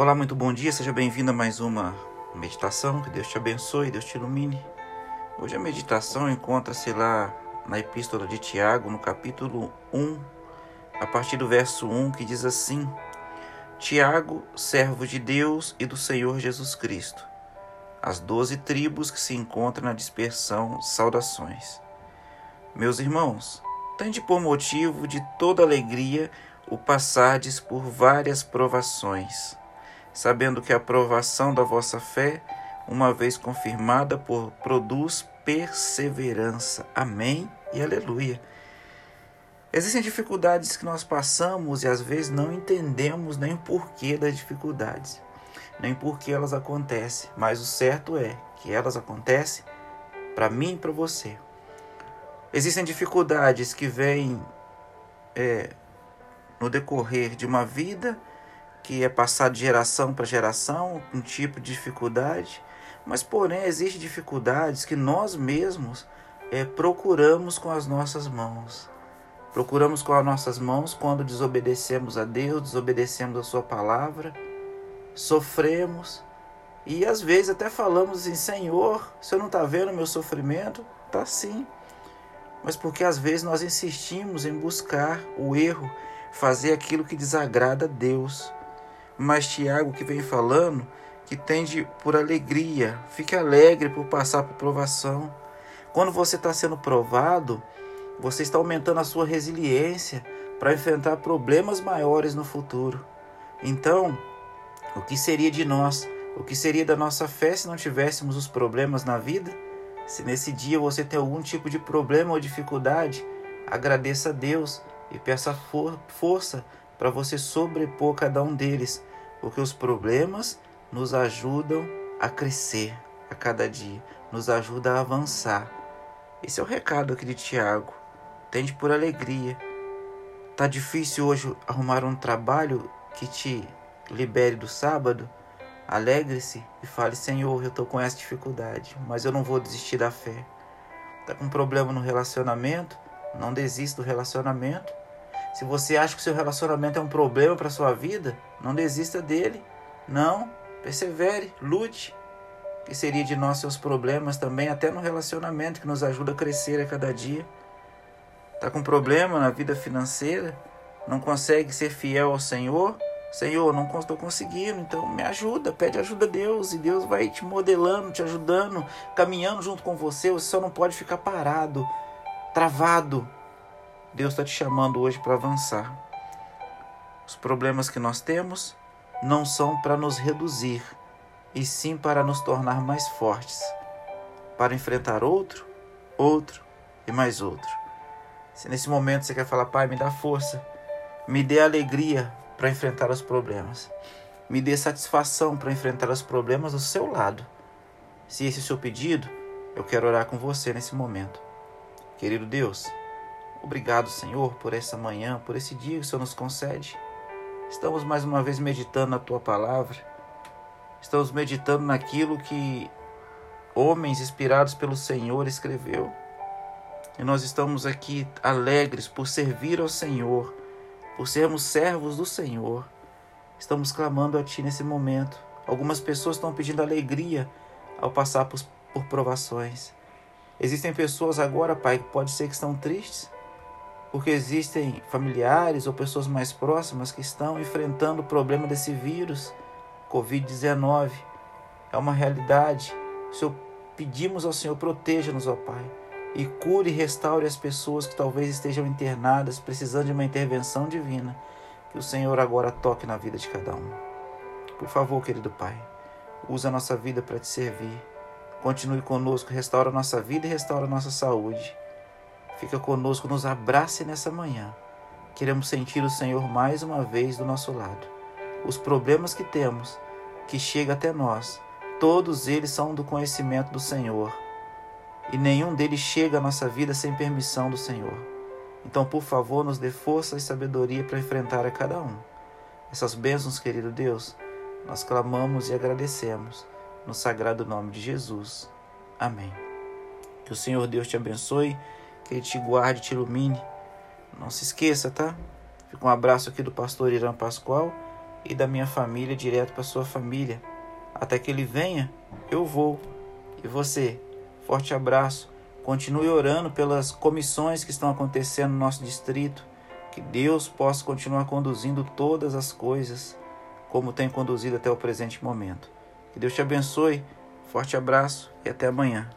Olá, muito bom dia, seja bem-vindo a mais uma meditação. Que Deus te abençoe, Deus te ilumine. Hoje a meditação encontra-se lá na Epístola de Tiago, no capítulo 1, a partir do verso 1, que diz assim: Tiago, servo de Deus e do Senhor Jesus Cristo, as doze tribos que se encontram na dispersão, saudações. Meus irmãos, tende por motivo de toda alegria o passardes por várias provações sabendo que a aprovação da vossa fé, uma vez confirmada, por, produz perseverança. Amém e aleluia. Existem dificuldades que nós passamos e às vezes não entendemos nem o porquê das dificuldades, nem por que elas acontecem, mas o certo é que elas acontecem para mim e para você. Existem dificuldades que vêm é, no decorrer de uma vida que é passado de geração para geração, um tipo de dificuldade, mas porém existem dificuldades que nós mesmos é, procuramos com as nossas mãos. Procuramos com as nossas mãos quando desobedecemos a Deus, desobedecemos a Sua palavra, sofremos e às vezes até falamos assim: Senhor, você não está vendo o meu sofrimento? Está sim. Mas porque às vezes nós insistimos em buscar o erro, fazer aquilo que desagrada a Deus mas Tiago que vem falando que tende por alegria, fique alegre por passar por provação. Quando você está sendo provado, você está aumentando a sua resiliência para enfrentar problemas maiores no futuro. Então, o que seria de nós? O que seria da nossa fé se não tivéssemos os problemas na vida? Se nesse dia você tem algum tipo de problema ou dificuldade, agradeça a Deus e peça for força para você sobrepor cada um deles porque os problemas nos ajudam a crescer a cada dia, nos ajuda a avançar. Esse é o recado aqui de Tiago. Tende por alegria. Tá difícil hoje arrumar um trabalho que te libere do sábado? Alegre-se e fale: Senhor, eu estou com essa dificuldade, mas eu não vou desistir da fé. Tá com um problema no relacionamento? Não desista do relacionamento. Se você acha que seu relacionamento é um problema para sua vida, não desista dele. Não, persevere, lute. Que seria de nós seus problemas também, até no relacionamento que nos ajuda a crescer a cada dia. Tá com problema na vida financeira? Não consegue ser fiel ao Senhor? Senhor, não estou conseguindo, então me ajuda, pede ajuda a Deus e Deus vai te modelando, te ajudando, caminhando junto com você. Você só não pode ficar parado, travado, Deus está te chamando hoje para avançar. Os problemas que nós temos não são para nos reduzir, e sim para nos tornar mais fortes, para enfrentar outro, outro e mais outro. Se nesse momento você quer falar, Pai, me dá força, me dê alegria para enfrentar os problemas, me dê satisfação para enfrentar os problemas do seu lado. Se esse é o seu pedido, eu quero orar com você nesse momento. Querido Deus, Obrigado, Senhor, por essa manhã, por esse dia que o Senhor nos concede. Estamos mais uma vez meditando na tua palavra. Estamos meditando naquilo que homens inspirados pelo Senhor escreveu. E nós estamos aqui alegres por servir ao Senhor, por sermos servos do Senhor. Estamos clamando a Ti nesse momento. Algumas pessoas estão pedindo alegria ao passar por, por provações. Existem pessoas agora, Pai, que pode ser que estão tristes, porque existem familiares ou pessoas mais próximas que estão enfrentando o problema desse vírus, Covid-19. É uma realidade. Senhor, pedimos ao Senhor, proteja-nos, ó Pai, e cure e restaure as pessoas que talvez estejam internadas, precisando de uma intervenção divina. Que o Senhor agora toque na vida de cada um. Por favor, querido Pai, usa a nossa vida para te servir. Continue conosco, restaura a nossa vida e restaura a nossa saúde. Fica conosco, nos abrace nessa manhã. Queremos sentir o Senhor mais uma vez do nosso lado. Os problemas que temos, que chega até nós, todos eles são do conhecimento do Senhor. E nenhum deles chega à nossa vida sem permissão do Senhor. Então, por favor, nos dê força e sabedoria para enfrentar a cada um. Essas bênçãos, querido Deus, nós clamamos e agradecemos no sagrado nome de Jesus. Amém. Que o Senhor Deus te abençoe que Ele te guarde, te ilumine. Não se esqueça, tá? Fica um abraço aqui do pastor Irã Pascoal e da minha família direto para sua família. Até que ele venha, eu vou. E você? Forte abraço. Continue orando pelas comissões que estão acontecendo no nosso distrito. Que Deus possa continuar conduzindo todas as coisas como tem conduzido até o presente momento. Que Deus te abençoe. Forte abraço e até amanhã.